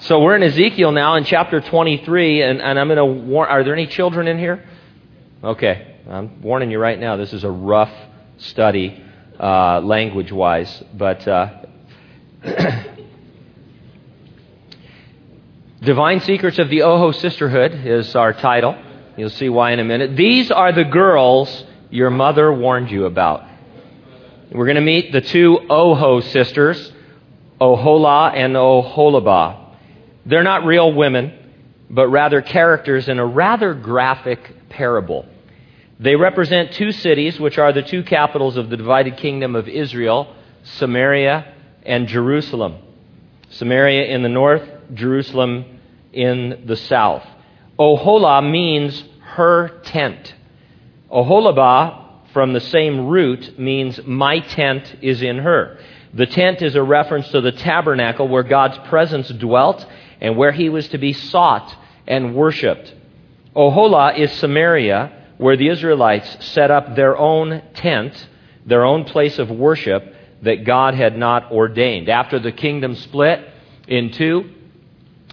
So we're in Ezekiel now in chapter 23, and, and I'm going to warn. Are there any children in here? Okay. I'm warning you right now, this is a rough study, uh, language wise. But uh, Divine Secrets of the Oho Sisterhood is our title. You'll see why in a minute. These are the girls your mother warned you about. We're going to meet the two Oho sisters, Oholah and Oholibah. They're not real women, but rather characters in a rather graphic parable. They represent two cities, which are the two capitals of the divided kingdom of Israel Samaria and Jerusalem. Samaria in the north, Jerusalem in the south. Oholah means her tent. Oholibah, from the same root, means my tent is in her. The tent is a reference to the tabernacle where God's presence dwelt and where he was to be sought and worshiped. Oholah is Samaria, where the Israelites set up their own tent, their own place of worship that God had not ordained. After the kingdom split in two,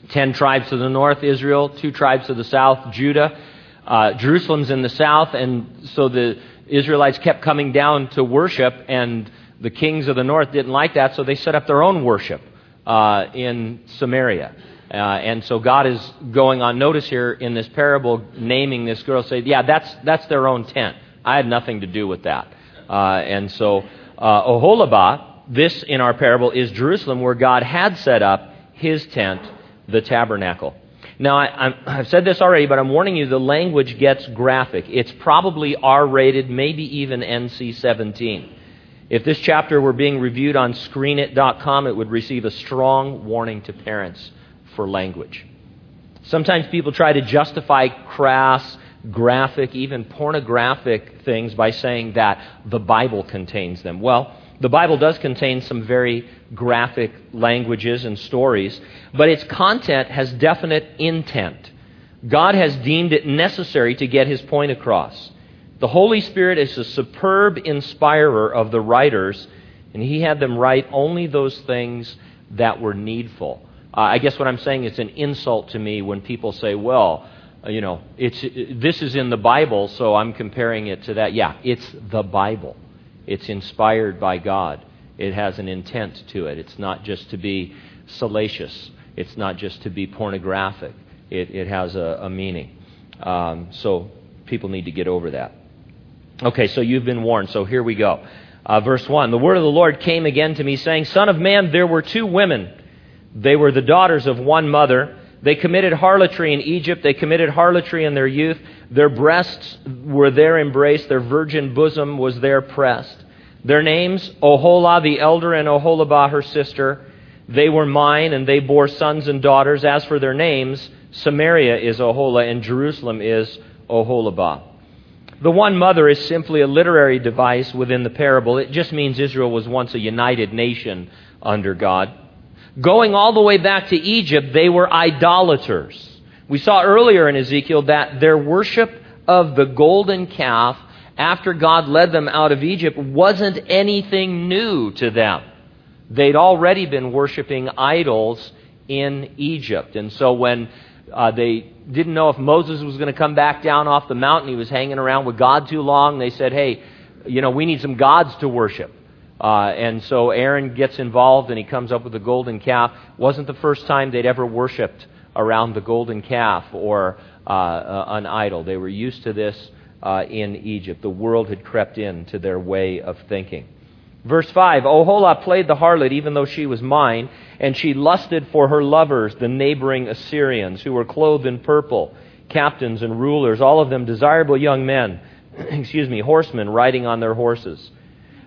ten tribes to the north, Israel, two tribes to the south, Judah. Uh, Jerusalem's in the south, and so the Israelites kept coming down to worship, and the kings of the north didn't like that, so they set up their own worship uh, in Samaria. Uh, and so God is going on notice here in this parable, naming this girl, say, yeah, that's, that's their own tent. I had nothing to do with that. Uh, and so uh, Oholibah, this in our parable, is Jerusalem where God had set up his tent, the tabernacle. Now, I, have said this already, but I'm warning you the language gets graphic. It's probably R rated, maybe even NC 17. If this chapter were being reviewed on screenit.com, it would receive a strong warning to parents for language. Sometimes people try to justify crass, graphic, even pornographic things by saying that the Bible contains them. Well, the Bible does contain some very graphic languages and stories, but its content has definite intent. God has deemed it necessary to get his point across. The Holy Spirit is a superb inspirer of the writers, and he had them write only those things that were needful. Uh, I guess what I'm saying is an insult to me when people say, well, uh, you know, it's, this is in the Bible, so I'm comparing it to that. Yeah, it's the Bible. It's inspired by God. It has an intent to it. It's not just to be salacious, it's not just to be pornographic. It, it has a, a meaning. Um, so people need to get over that. Okay, so you've been warned. So here we go. Uh, verse 1 The word of the Lord came again to me, saying, Son of man, there were two women. They were the daughters of one mother. They committed harlotry in Egypt. They committed harlotry in their youth. Their breasts were there embraced. Their virgin bosom was there pressed. Their names, Oholah the elder and Oholibah her sister. They were mine, and they bore sons and daughters. As for their names, Samaria is Oholah, and Jerusalem is Oholibah. The one mother is simply a literary device within the parable. It just means Israel was once a united nation under God. Going all the way back to Egypt, they were idolaters. We saw earlier in Ezekiel that their worship of the golden calf after God led them out of Egypt wasn't anything new to them. They'd already been worshiping idols in Egypt. And so when uh, they didn't know if Moses was going to come back down off the mountain, he was hanging around with God too long, they said, hey, you know, we need some gods to worship. Uh, and so Aaron gets involved and he comes up with the golden calf. Wasn't the first time they'd ever worshipped around the golden calf or uh, uh, an idol. They were used to this uh, in Egypt. The world had crept into their way of thinking. Verse 5 Oholah played the harlot even though she was mine, and she lusted for her lovers, the neighboring Assyrians, who were clothed in purple, captains and rulers, all of them desirable young men, excuse me, horsemen riding on their horses.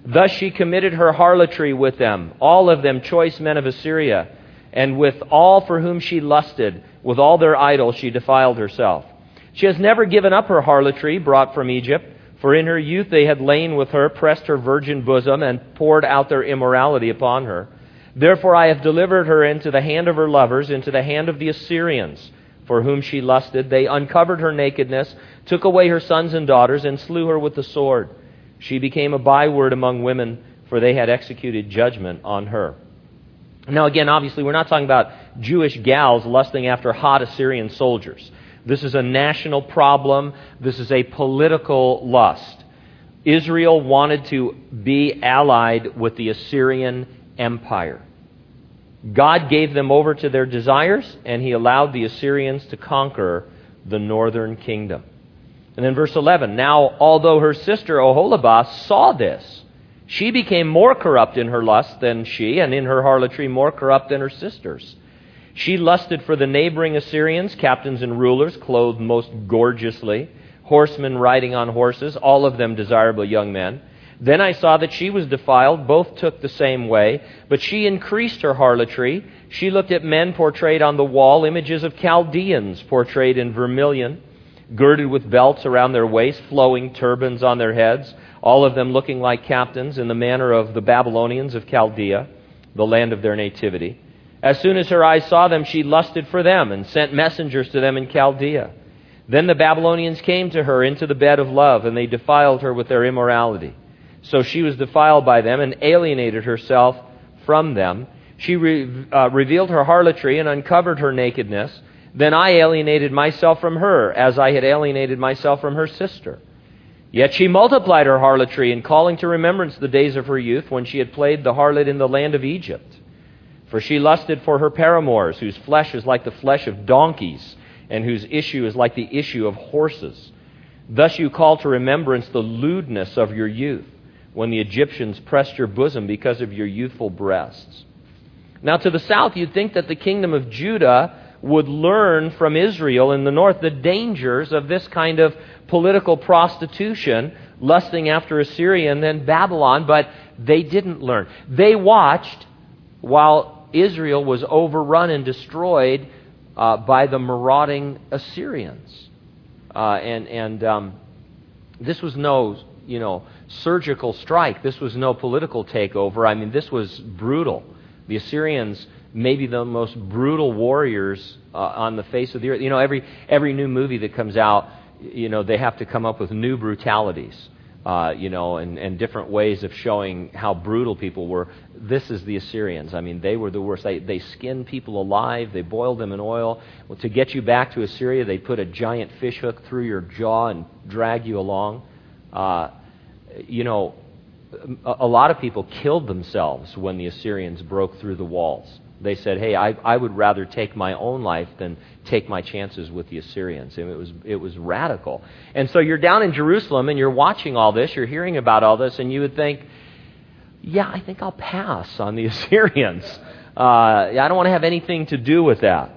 Thus she committed her harlotry with them, all of them choice men of Assyria, and with all for whom she lusted, with all their idols she defiled herself. She has never given up her harlotry brought from Egypt, for in her youth they had lain with her, pressed her virgin bosom, and poured out their immorality upon her. Therefore I have delivered her into the hand of her lovers, into the hand of the Assyrians, for whom she lusted. They uncovered her nakedness, took away her sons and daughters, and slew her with the sword. She became a byword among women, for they had executed judgment on her. Now, again, obviously, we're not talking about Jewish gals lusting after hot Assyrian soldiers. This is a national problem. This is a political lust. Israel wanted to be allied with the Assyrian Empire. God gave them over to their desires, and he allowed the Assyrians to conquer the northern kingdom. And then verse 11 Now, although her sister Oholibah saw this, she became more corrupt in her lust than she, and in her harlotry more corrupt than her sisters. She lusted for the neighboring Assyrians, captains and rulers, clothed most gorgeously, horsemen riding on horses, all of them desirable young men. Then I saw that she was defiled. Both took the same way. But she increased her harlotry. She looked at men portrayed on the wall, images of Chaldeans portrayed in vermilion, girded with belts around their waists, flowing turbans on their heads all of them looking like captains in the manner of the Babylonians of Chaldea, the land of their nativity. As soon as her eyes saw them, she lusted for them and sent messengers to them in Chaldea. Then the Babylonians came to her into the bed of love, and they defiled her with their immorality. So she was defiled by them and alienated herself from them. She re- uh, revealed her harlotry and uncovered her nakedness. Then I alienated myself from her, as I had alienated myself from her sister. Yet she multiplied her harlotry in calling to remembrance the days of her youth when she had played the harlot in the land of Egypt. For she lusted for her paramours, whose flesh is like the flesh of donkeys, and whose issue is like the issue of horses. Thus you call to remembrance the lewdness of your youth, when the Egyptians pressed your bosom because of your youthful breasts. Now, to the south, you'd think that the kingdom of Judah would learn from Israel in the north the dangers of this kind of political prostitution, lusting after Assyria and then Babylon, but they didn't learn. They watched while Israel was overrun and destroyed uh, by the marauding Assyrians. Uh, and and um, this was no, you know, surgical strike. This was no political takeover. I mean, this was brutal. The Assyrians maybe the most brutal warriors uh, on the face of the earth. You know, every every new movie that comes out, you know, they have to come up with new brutalities. Uh, you know, and, and different ways of showing how brutal people were. This is the Assyrians. I mean, they were the worst. They, they skinned people alive, they boiled them in oil. Well, to get you back to Assyria, they put a giant fish hook through your jaw and drag you along. Uh, you know, a lot of people killed themselves when the Assyrians broke through the walls. They said, hey, I, I would rather take my own life than take my chances with the Assyrians. And it was, it was radical. And so you're down in Jerusalem and you're watching all this, you're hearing about all this, and you would think, yeah, I think I'll pass on the Assyrians. Uh, I don't want to have anything to do with that.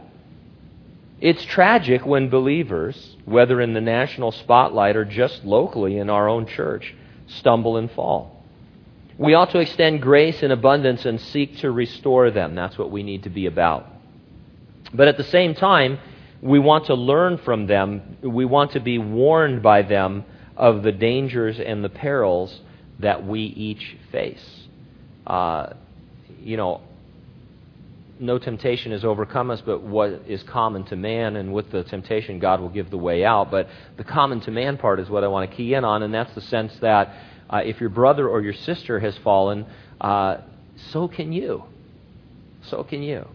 It's tragic when believers, whether in the national spotlight or just locally in our own church, stumble and fall. We ought to extend grace in abundance and seek to restore them. That's what we need to be about. But at the same time, we want to learn from them. We want to be warned by them of the dangers and the perils that we each face. Uh, you know, no temptation has overcome us but what is common to man, and with the temptation, God will give the way out. But the common to man part is what I want to key in on, and that's the sense that uh, if your brother or your sister has fallen, uh, so can you. So can you.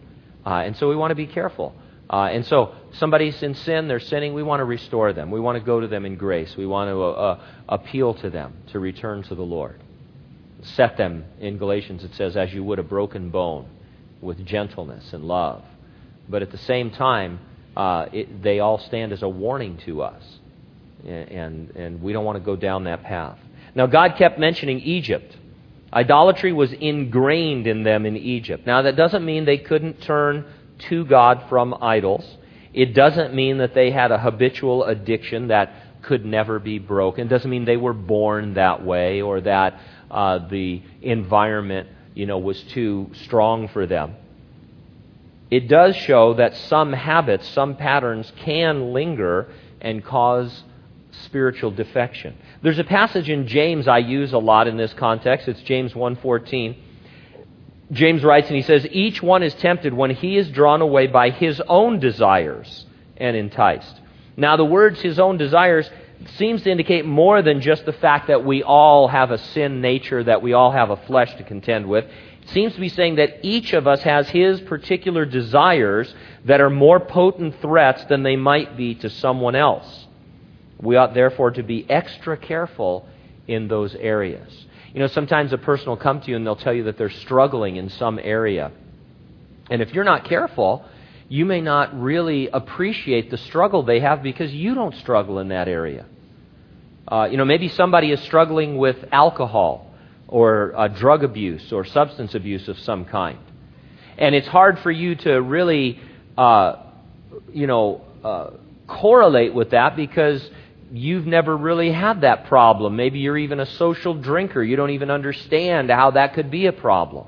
Uh, and so we want to be careful. Uh, and so somebody's in sin, they're sinning, we want to restore them. We want to go to them in grace. We want to uh, uh, appeal to them to return to the Lord. Set them, in Galatians it says, as you would a broken bone, with gentleness and love. But at the same time, it, they all stand as a warning to us. And, and we don't want to go down that path. Now, God kept mentioning Egypt. Idolatry was ingrained in them in Egypt. Now, that doesn't mean they couldn't turn to God from idols. It doesn't mean that they had a habitual addiction that could never be broken. It doesn't mean they were born that way or that uh, the environment, you know, was too strong for them. It does show that some habits, some patterns can linger and cause spiritual defection. There's a passage in James I use a lot in this context. It's James 1:14. James writes and he says, "Each one is tempted when he is drawn away by his own desires and enticed." Now the words his own desires seems to indicate more than just the fact that we all have a sin nature, that we all have a flesh to contend with. It seems to be saying that each of us has his particular desires that are more potent threats than they might be to someone else. We ought therefore to be extra careful in those areas. You know, sometimes a person will come to you and they'll tell you that they're struggling in some area. And if you're not careful, you may not really appreciate the struggle they have because you don't struggle in that area. Uh, you know, maybe somebody is struggling with alcohol or uh, drug abuse or substance abuse of some kind. And it's hard for you to really, uh, you know, uh, correlate with that because you've never really had that problem. Maybe you're even a social drinker. You don't even understand how that could be a problem.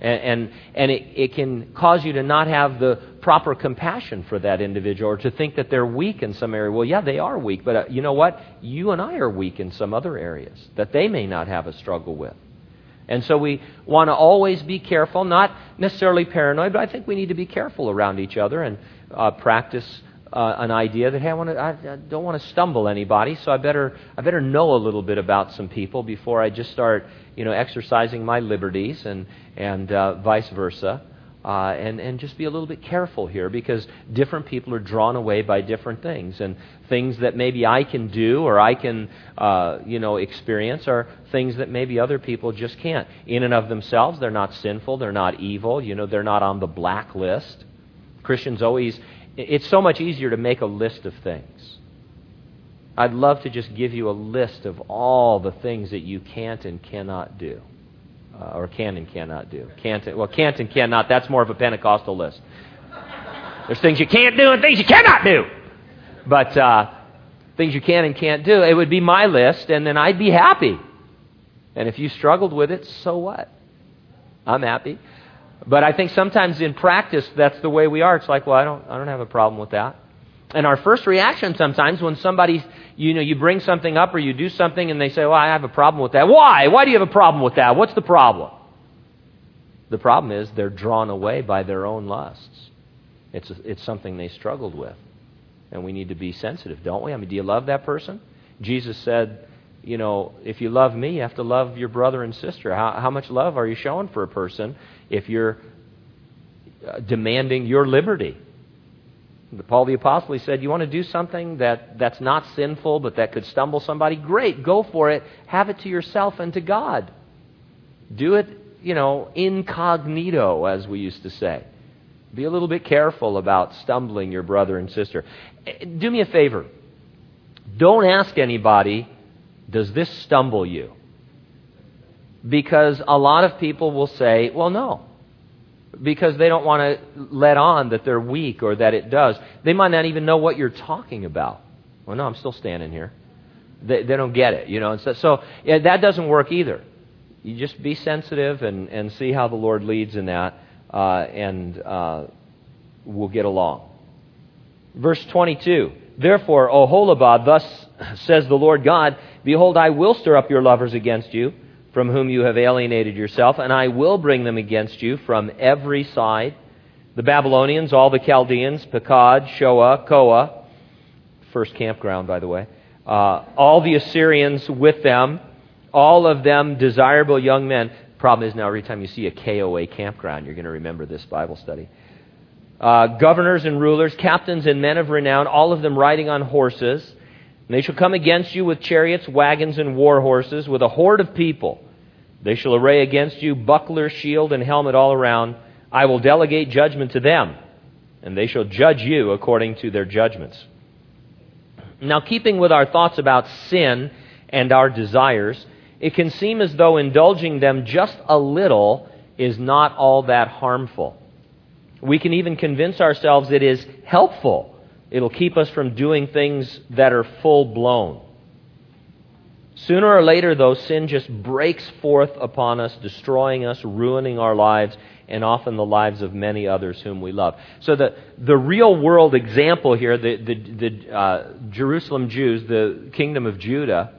And, and, and it, it can cause you to not have the proper compassion for that individual or to think that they're weak in some area. Well, yeah, they are weak, but uh, you know what? You and I are weak in some other areas that they may not have a struggle with. And so we want to always be careful, not necessarily paranoid, but I think we need to be careful around each other and uh, practice uh, an idea that hey, I, want to, I, I don't want to stumble anybody, so I better I better know a little bit about some people before I just start you know exercising my liberties and and uh, vice versa. Uh, and, and just be a little bit careful here because different people are drawn away by different things. And things that maybe I can do or I can, uh, you know, experience are things that maybe other people just can't. In and of themselves, they're not sinful, they're not evil, you know, they're not on the blacklist. Christians always it's so much easier to make a list of things. I'd love to just give you a list of all the things that you can't and cannot do. Uh, or can and cannot do. Can't, well, can't and cannot, that's more of a Pentecostal list. There's things you can't do and things you cannot do. But uh, things you can and can't do, it would be my list, and then I'd be happy. And if you struggled with it, so what? I'm happy. But I think sometimes in practice, that's the way we are. It's like, well, I don't, I don't have a problem with that. And our first reaction sometimes when somebody, you know, you bring something up or you do something and they say, well, I have a problem with that. Why? Why do you have a problem with that? What's the problem? The problem is they're drawn away by their own lusts. It's, it's something they struggled with. And we need to be sensitive, don't we? I mean, do you love that person? Jesus said, you know, if you love me, you have to love your brother and sister. How, how much love are you showing for a person if you're uh, demanding your liberty? Paul the Apostle, he said, You want to do something that, that's not sinful but that could stumble somebody? Great, go for it. Have it to yourself and to God. Do it, you know, incognito, as we used to say. Be a little bit careful about stumbling your brother and sister. Eh, do me a favor. Don't ask anybody does this stumble you? Because a lot of people will say, well, no. Because they don't want to let on that they're weak or that it does. They might not even know what you're talking about. Well, no, I'm still standing here. They, they don't get it, you know. So, so yeah, that doesn't work either. You just be sensitive and, and see how the Lord leads in that, uh, and uh, we'll get along. Verse 22 Therefore, Oholibah, thus says the Lord God, Behold, I will stir up your lovers against you, from whom you have alienated yourself, and I will bring them against you from every side. The Babylonians, all the Chaldeans, Pekod, Shoa, Koa, first campground, by the way, uh, all the Assyrians with them, all of them desirable young men. Problem is now, every time you see a KOA campground, you're going to remember this Bible study. Uh, governors and rulers, captains and men of renown, all of them riding on horses. And they shall come against you with chariots, wagons, and war horses, with a horde of people. They shall array against you buckler, shield, and helmet all around. I will delegate judgment to them, and they shall judge you according to their judgments. Now, keeping with our thoughts about sin and our desires, it can seem as though indulging them just a little is not all that harmful. We can even convince ourselves it is helpful It'll keep us from doing things that are full blown. Sooner or later, though, sin just breaks forth upon us, destroying us, ruining our lives, and often the lives of many others whom we love. So, the, the real world example here, the, the, the uh, Jerusalem Jews, the kingdom of Judah,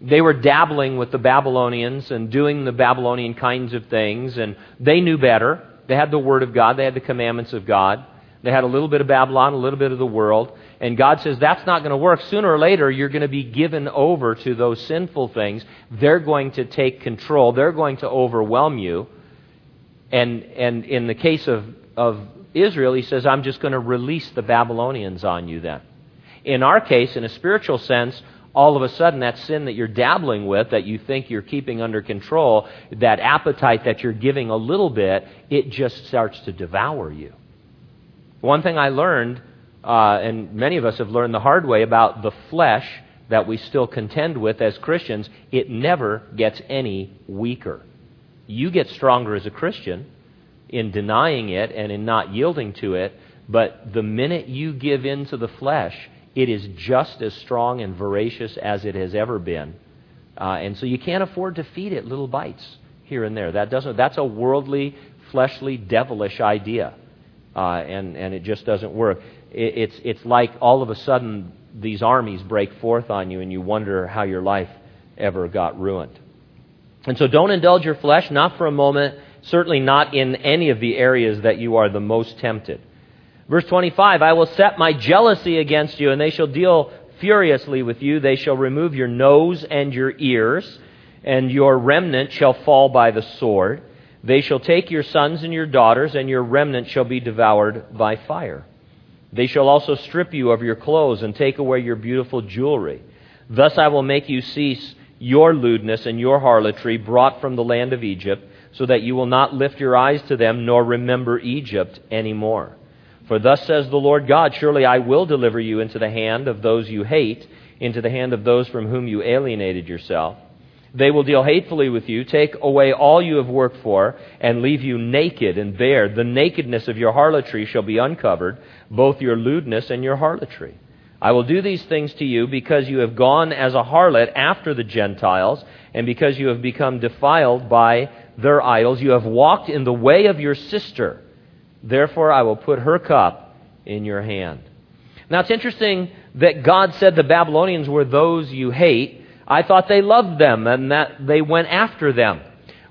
they were dabbling with the Babylonians and doing the Babylonian kinds of things, and they knew better. They had the Word of God, they had the commandments of God. They had a little bit of Babylon, a little bit of the world. And God says that's not going to work. Sooner or later, you're going to be given over to those sinful things. They're going to take control, they're going to overwhelm you. And, and in the case of, of Israel, he says, I'm just going to release the Babylonians on you then. In our case, in a spiritual sense, all of a sudden that sin that you're dabbling with, that you think you're keeping under control, that appetite that you're giving a little bit, it just starts to devour you. One thing I learned, uh, and many of us have learned the hard way about the flesh that we still contend with as Christians, it never gets any weaker. You get stronger as a Christian in denying it and in not yielding to it, but the minute you give in to the flesh, it is just as strong and voracious as it has ever been. Uh, and so you can't afford to feed it little bites here and there. That doesn't, that's a worldly, fleshly, devilish idea. Uh, and, and it just doesn't work. It, it's, it's like all of a sudden these armies break forth on you and you wonder how your life ever got ruined. And so don't indulge your flesh, not for a moment, certainly not in any of the areas that you are the most tempted. Verse 25 I will set my jealousy against you, and they shall deal furiously with you. They shall remove your nose and your ears, and your remnant shall fall by the sword. They shall take your sons and your daughters, and your remnant shall be devoured by fire. They shall also strip you of your clothes and take away your beautiful jewelry. Thus I will make you cease your lewdness and your harlotry brought from the land of Egypt, so that you will not lift your eyes to them nor remember Egypt any more. For thus says the Lord God Surely I will deliver you into the hand of those you hate, into the hand of those from whom you alienated yourself. They will deal hatefully with you, take away all you have worked for, and leave you naked and bare. The nakedness of your harlotry shall be uncovered, both your lewdness and your harlotry. I will do these things to you because you have gone as a harlot after the Gentiles, and because you have become defiled by their idols. You have walked in the way of your sister Therefore, I will put her cup in your hand. Now, it's interesting that God said the Babylonians were those you hate. I thought they loved them and that they went after them.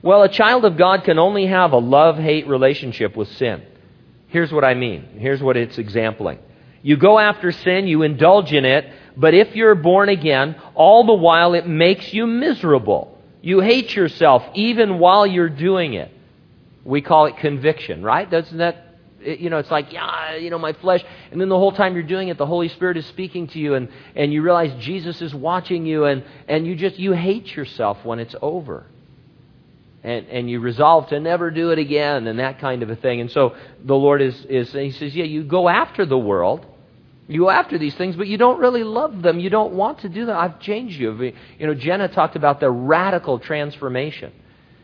Well, a child of God can only have a love hate relationship with sin. Here's what I mean. Here's what it's exempling. You go after sin, you indulge in it, but if you're born again, all the while it makes you miserable. You hate yourself even while you're doing it. We call it conviction, right? Doesn't that you know, it's like, yeah, you know, my flesh. And then the whole time you're doing it, the Holy Spirit is speaking to you, and, and you realize Jesus is watching you, and, and you just, you hate yourself when it's over. And, and you resolve to never do it again, and that kind of a thing. And so the Lord is, is He says, yeah, you go after the world. You go after these things, but you don't really love them. You don't want to do them. I've changed you. You know, Jenna talked about the radical transformation.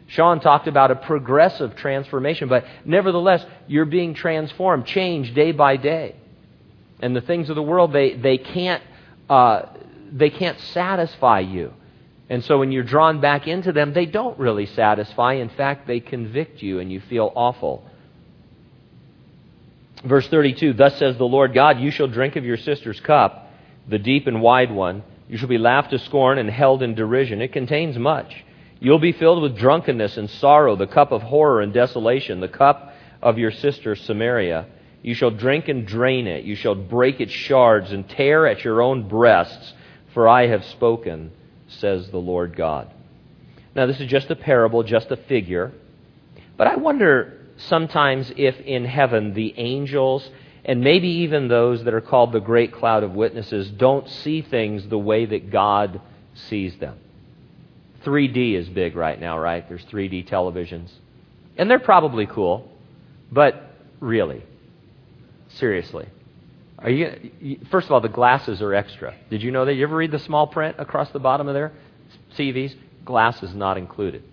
Sean talked about a progressive transformation, but nevertheless, you're being transformed, changed day by day. And the things of the world, they, they, can't, uh, they can't satisfy you. And so when you're drawn back into them, they don't really satisfy. In fact, they convict you and you feel awful. Verse 32 Thus says the Lord God, You shall drink of your sister's cup, the deep and wide one. You shall be laughed to scorn and held in derision. It contains much. You'll be filled with drunkenness and sorrow, the cup of horror and desolation, the cup of your sister Samaria. You shall drink and drain it. You shall break its shards and tear at your own breasts, for I have spoken, says the Lord God. Now, this is just a parable, just a figure. But I wonder sometimes if in heaven the angels, and maybe even those that are called the great cloud of witnesses, don't see things the way that God sees them. 3D is big right now, right? There's 3D televisions. And they're probably cool, but really, seriously. Are you, first of all, the glasses are extra. Did you know that? You ever read the small print across the bottom of their CVs? Glasses not included.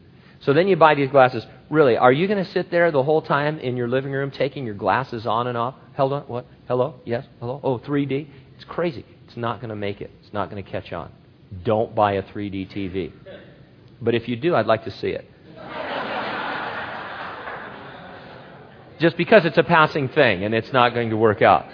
So then you buy these glasses. Really, are you going to sit there the whole time in your living room taking your glasses on and off? Hold on. What? Hello? Yes? Hello? Oh, 3D? It's crazy. It's not going to make it. It's not going to catch on. Don't buy a 3D TV. But if you do, I'd like to see it. Just because it's a passing thing and it's not going to work out.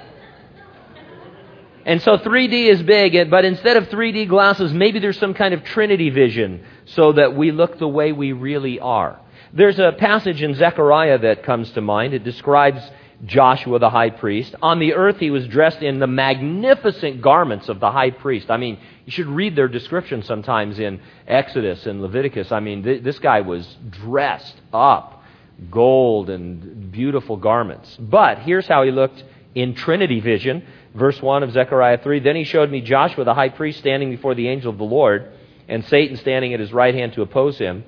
And so 3D is big, but instead of 3D glasses, maybe there's some kind of Trinity vision so that we look the way we really are. There's a passage in Zechariah that comes to mind. It describes Joshua the high priest. On the earth, he was dressed in the magnificent garments of the high priest. I mean, you should read their description sometimes in Exodus and Leviticus. I mean, th- this guy was dressed up gold and beautiful garments. But here's how he looked in Trinity vision. Verse 1 of Zechariah 3 Then he showed me Joshua the high priest standing before the angel of the Lord, and Satan standing at his right hand to oppose him.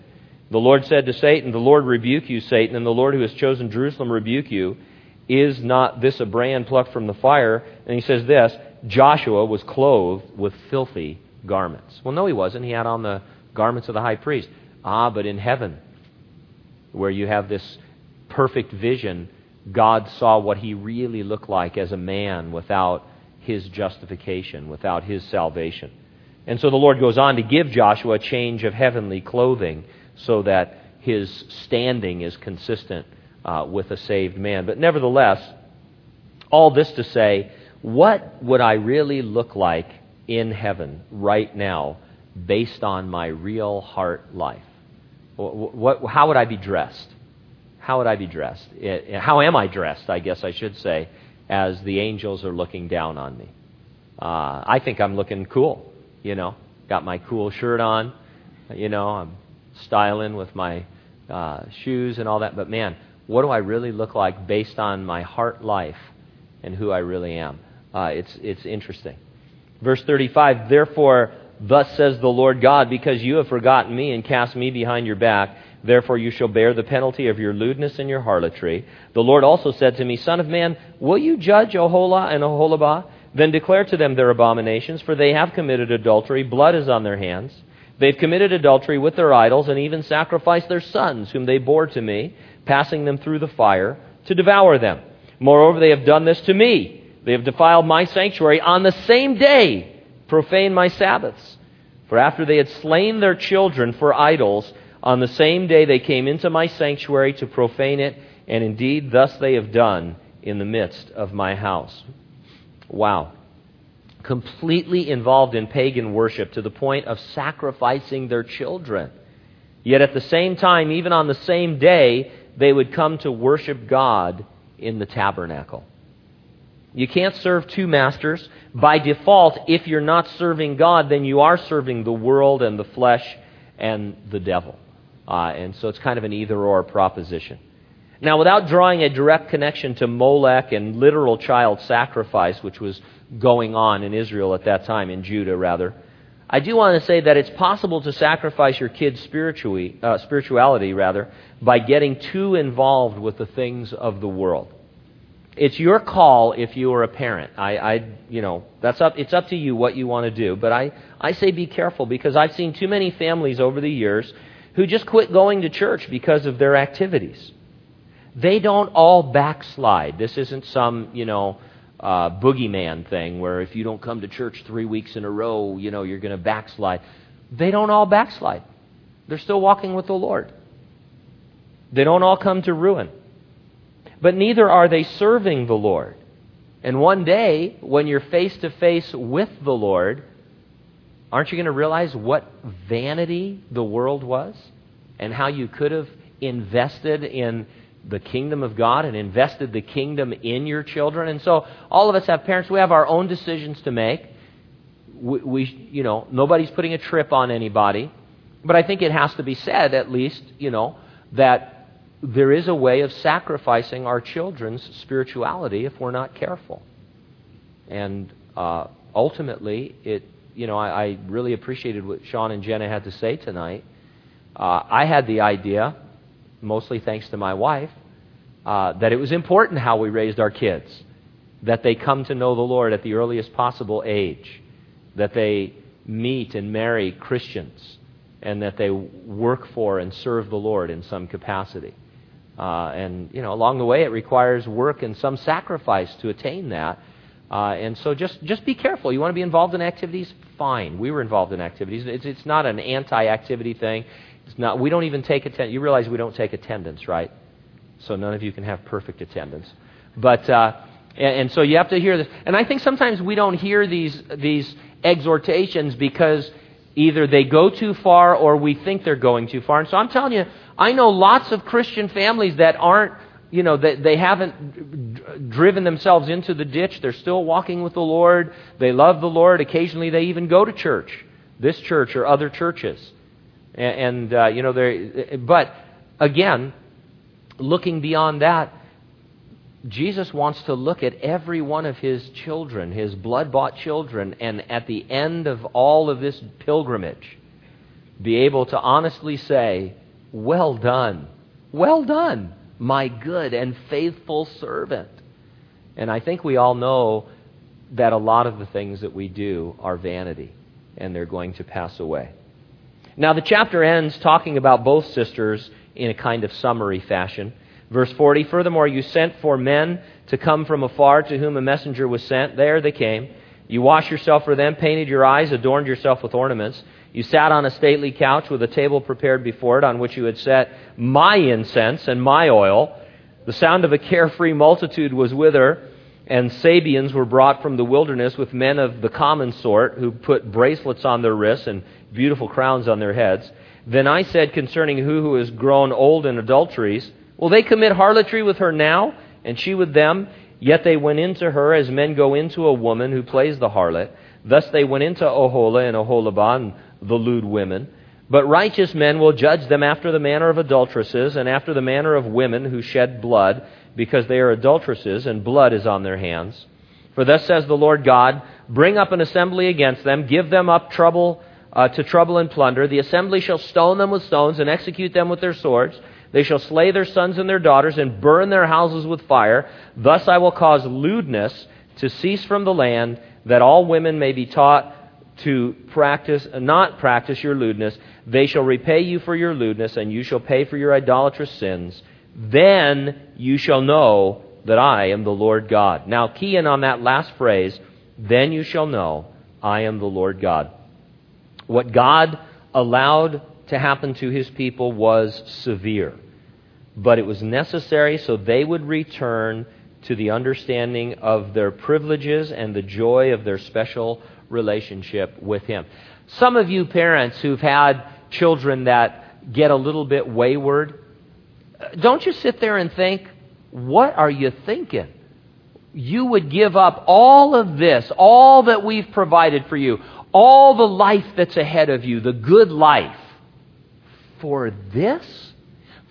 The Lord said to Satan, The Lord rebuke you, Satan, and the Lord who has chosen Jerusalem rebuke you. Is not this a brand plucked from the fire? And he says this Joshua was clothed with filthy garments. Well, no, he wasn't. He had on the garments of the high priest. Ah, but in heaven, where you have this perfect vision, God saw what he really looked like as a man without his justification, without his salvation. And so the Lord goes on to give Joshua a change of heavenly clothing so that his standing is consistent uh, with a saved man. But nevertheless, all this to say, what would I really look like in heaven right now based on my real heart life? What, how would I be dressed? How would I be dressed? How am I dressed, I guess I should say, as the angels are looking down on me? Uh, I think I'm looking cool, you know. Got my cool shirt on, you know. I'm styling with my uh, shoes and all that. But man, what do I really look like based on my heart life and who I really am? Uh, it's, it's interesting. Verse 35 Therefore, thus says the Lord God, because you have forgotten me and cast me behind your back, therefore you shall bear the penalty of your lewdness and your harlotry. The Lord also said to me, Son of man, will you judge Oholah and Oholibah? Then declare to them their abominations, for they have committed adultery, blood is on their hands. They've committed adultery with their idols and even sacrificed their sons, whom they bore to me, passing them through the fire to devour them. Moreover, they have done this to me. They have defiled my sanctuary on the same day, profaned my Sabbaths. For after they had slain their children for idols, on the same day they came into my sanctuary to profane it, and indeed thus they have done in the midst of my house. Wow completely involved in pagan worship to the point of sacrificing their children. Yet at the same time, even on the same day, they would come to worship God in the tabernacle. You can't serve two masters. By default, if you're not serving God, then you are serving the world and the flesh and the devil. Uh, and so it's kind of an either or proposition. Now, without drawing a direct connection to Molech and literal child sacrifice, which was going on in Israel at that time, in Judah rather, I do want to say that it's possible to sacrifice your kids' spiritually, uh, spirituality rather by getting too involved with the things of the world. It's your call if you are a parent. I, I, you know, that's up. It's up to you what you want to do. But I, I say be careful because I've seen too many families over the years who just quit going to church because of their activities. They don't all backslide. This isn't some, you know, uh, boogeyman thing where if you don't come to church three weeks in a row, you know, you're going to backslide. They don't all backslide. They're still walking with the Lord. They don't all come to ruin. But neither are they serving the Lord. And one day, when you're face to face with the Lord, aren't you going to realize what vanity the world was? And how you could have invested in the kingdom of God and invested the kingdom in your children. And so all of us have parents. We have our own decisions to make. We, we, you know, nobody's putting a trip on anybody. But I think it has to be said, at least, you know, that there is a way of sacrificing our children's spirituality if we're not careful. And uh, ultimately, it, you know, I, I really appreciated what Sean and Jenna had to say tonight. Uh, I had the idea mostly thanks to my wife, uh, that it was important how we raised our kids, that they come to know the Lord at the earliest possible age, that they meet and marry Christians, and that they work for and serve the Lord in some capacity. Uh, and, you know, along the way, it requires work and some sacrifice to attain that. Uh, and so just, just be careful. You want to be involved in activities? Fine. We were involved in activities. It's, it's not an anti activity thing. It's not, we don't even take attendance. You realize we don't take attendance, right? So none of you can have perfect attendance. But, uh, and, and so you have to hear this. And I think sometimes we don't hear these, these exhortations because either they go too far or we think they're going too far. And so I'm telling you, I know lots of Christian families that aren't, you know, they, they haven't driven themselves into the ditch. They're still walking with the Lord. They love the Lord. Occasionally they even go to church, this church or other churches. And, and uh, you know, there. But again, looking beyond that, Jesus wants to look at every one of his children, his blood bought children, and at the end of all of this pilgrimage, be able to honestly say, Well done, well done, my good and faithful servant. And I think we all know that a lot of the things that we do are vanity, and they're going to pass away. Now, the chapter ends talking about both sisters in a kind of summary fashion. Verse 40 Furthermore, you sent for men to come from afar to whom a messenger was sent. There they came. You washed yourself for them, painted your eyes, adorned yourself with ornaments. You sat on a stately couch with a table prepared before it on which you had set my incense and my oil. The sound of a carefree multitude was with her, and Sabeans were brought from the wilderness with men of the common sort who put bracelets on their wrists and beautiful crowns on their heads. Then I said concerning who who has grown old in adulteries, Will they commit harlotry with her now, and she with them? Yet they went into her as men go into a woman who plays the harlot. Thus they went into Oholah and Oholibah and the lewd women. But righteous men will judge them after the manner of adulteresses and after the manner of women who shed blood, because they are adulteresses, and blood is on their hands. For thus says the Lord God Bring up an assembly against them, give them up trouble uh, to trouble and plunder. The assembly shall stone them with stones and execute them with their swords. They shall slay their sons and their daughters and burn their houses with fire. Thus I will cause lewdness to cease from the land, that all women may be taught to practice, not practice your lewdness. They shall repay you for your lewdness, and you shall pay for your idolatrous sins. Then you shall know that I am the Lord God. Now, key in on that last phrase, then you shall know I am the Lord God. What God allowed to happen to his people was severe. But it was necessary so they would return to the understanding of their privileges and the joy of their special relationship with him. Some of you parents who've had children that get a little bit wayward, don't you sit there and think, what are you thinking? You would give up all of this, all that we've provided for you, all the life that's ahead of you, the good life, for this?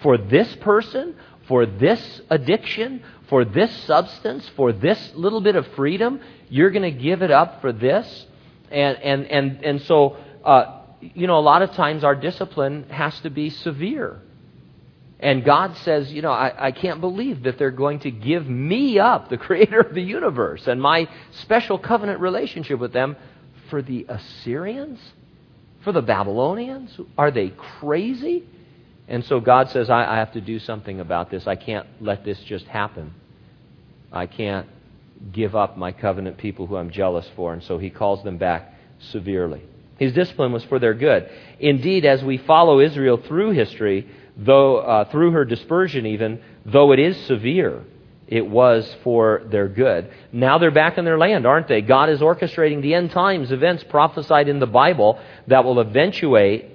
For this person? For this addiction? For this substance? For this little bit of freedom? You're going to give it up for this? And, and, and, and so, uh, you know, a lot of times our discipline has to be severe. And God says, you know, I, I, can't believe that they're going to give me up, the creator of the universe, and my special covenant relationship with them for the Assyrians? For the Babylonians? Are they crazy? And so God says, I, I have to do something about this. I can't let this just happen. I can't give up my covenant people who I'm jealous for. And so he calls them back severely. His discipline was for their good. Indeed, as we follow Israel through history, though uh, through her dispersion even, though it is severe, it was for their good. Now they're back in their land, aren't they? God is orchestrating the end times events prophesied in the Bible that will eventuate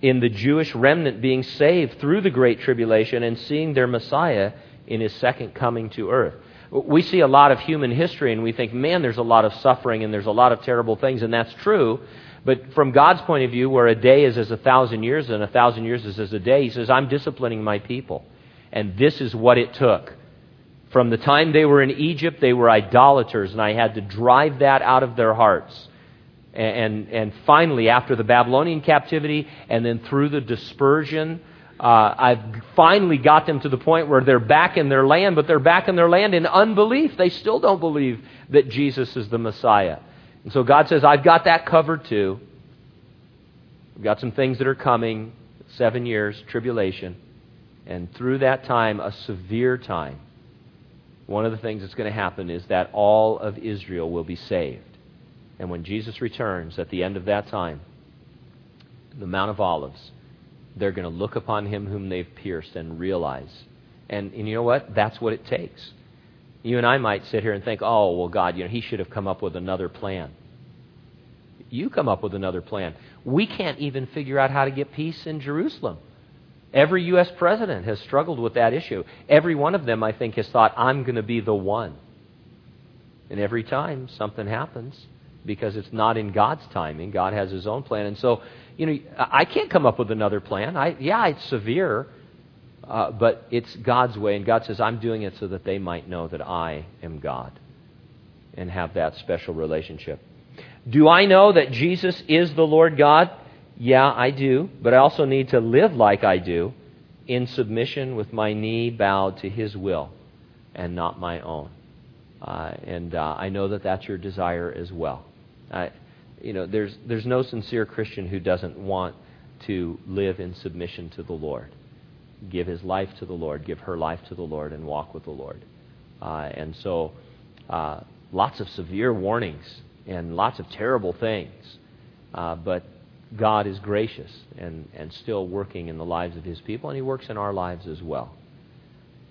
in the Jewish remnant being saved through the Great Tribulation and seeing their Messiah in his second coming to earth. We see a lot of human history and we think, man, there's a lot of suffering and there's a lot of terrible things, and that's true. But from God's point of view, where a day is as a thousand years and a thousand years is as a day, He says, I'm disciplining my people. And this is what it took from the time they were in Egypt, they were idolaters, and I had to drive that out of their hearts. And, and finally, after the Babylonian captivity and then through the dispersion, uh, I've finally got them to the point where they're back in their land, but they're back in their land in unbelief. They still don't believe that Jesus is the Messiah. And so God says, I've got that covered too. We've got some things that are coming seven years, tribulation. And through that time, a severe time one of the things that's going to happen is that all of Israel will be saved. And when Jesus returns at the end of that time, the Mount of Olives, they're going to look upon him whom they've pierced and realize. And, and you know what? That's what it takes. You and I might sit here and think, oh, well, God, you know, he should have come up with another plan. You come up with another plan. We can't even figure out how to get peace in Jerusalem. Every U.S. president has struggled with that issue. Every one of them, I think, has thought, I'm going to be the one. And every time something happens, because it's not in God's timing, God has His own plan. And so, you know, I can't come up with another plan. I, yeah, it's severe, Uh, but it's God's way, and God says, I'm doing it so that they might know that I am God and have that special relationship. Do I know that Jesus is the Lord God? Yeah, I do, but I also need to live like I do in submission with my knee bowed to His will and not my own. Uh, and uh, I know that that's your desire as well. I, you know, there's, there's no sincere Christian who doesn't want to live in submission to the Lord, give his life to the Lord, give her life to the Lord, and walk with the Lord. Uh, and so, uh, lots of severe warnings and lots of terrible things. Uh, but God is gracious and, and still working in the lives of his people, and he works in our lives as well.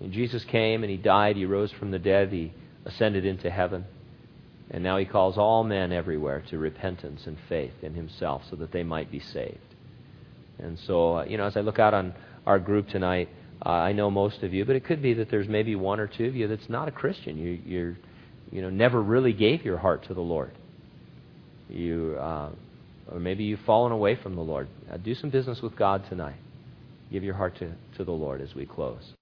And Jesus came and he died, he rose from the dead, he ascended into heaven. And now he calls all men everywhere to repentance and faith in himself so that they might be saved. And so, uh, you know, as I look out on our group tonight, uh, I know most of you, but it could be that there's maybe one or two of you that's not a Christian. You, you're, you know, never really gave your heart to the Lord. You, uh, or maybe you've fallen away from the Lord. Do some business with God tonight. Give your heart to, to the Lord as we close.